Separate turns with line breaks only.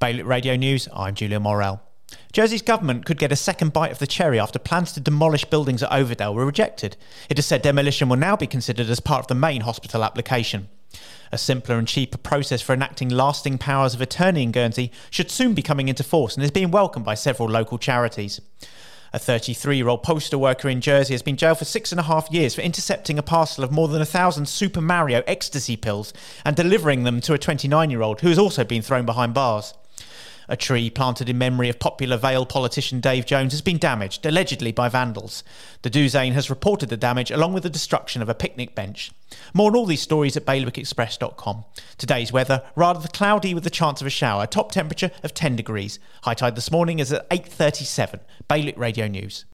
Bailiwick Radio News, I'm Julia Morel. Jersey's government could get a second bite of the cherry after plans to demolish buildings at Overdale were rejected. It is said demolition will now be considered as part of the main hospital application. A simpler and cheaper process for enacting lasting powers of attorney in Guernsey should soon be coming into force and is being welcomed by several local charities. A 33 year old postal worker in Jersey has been jailed for six and a half years for intercepting a parcel of more than a thousand Super Mario ecstasy pills and delivering them to a 29 year old who has also been thrown behind bars. A tree planted in memory of popular Vale politician Dave Jones has been damaged, allegedly by vandals. The Douzaine has reported the damage along with the destruction of a picnic bench. More on all these stories at bailiwickexpress.com. Today's weather, rather cloudy with the chance of a shower, top temperature of 10 degrees. High tide this morning is at 8.37. Bailiwick Radio News.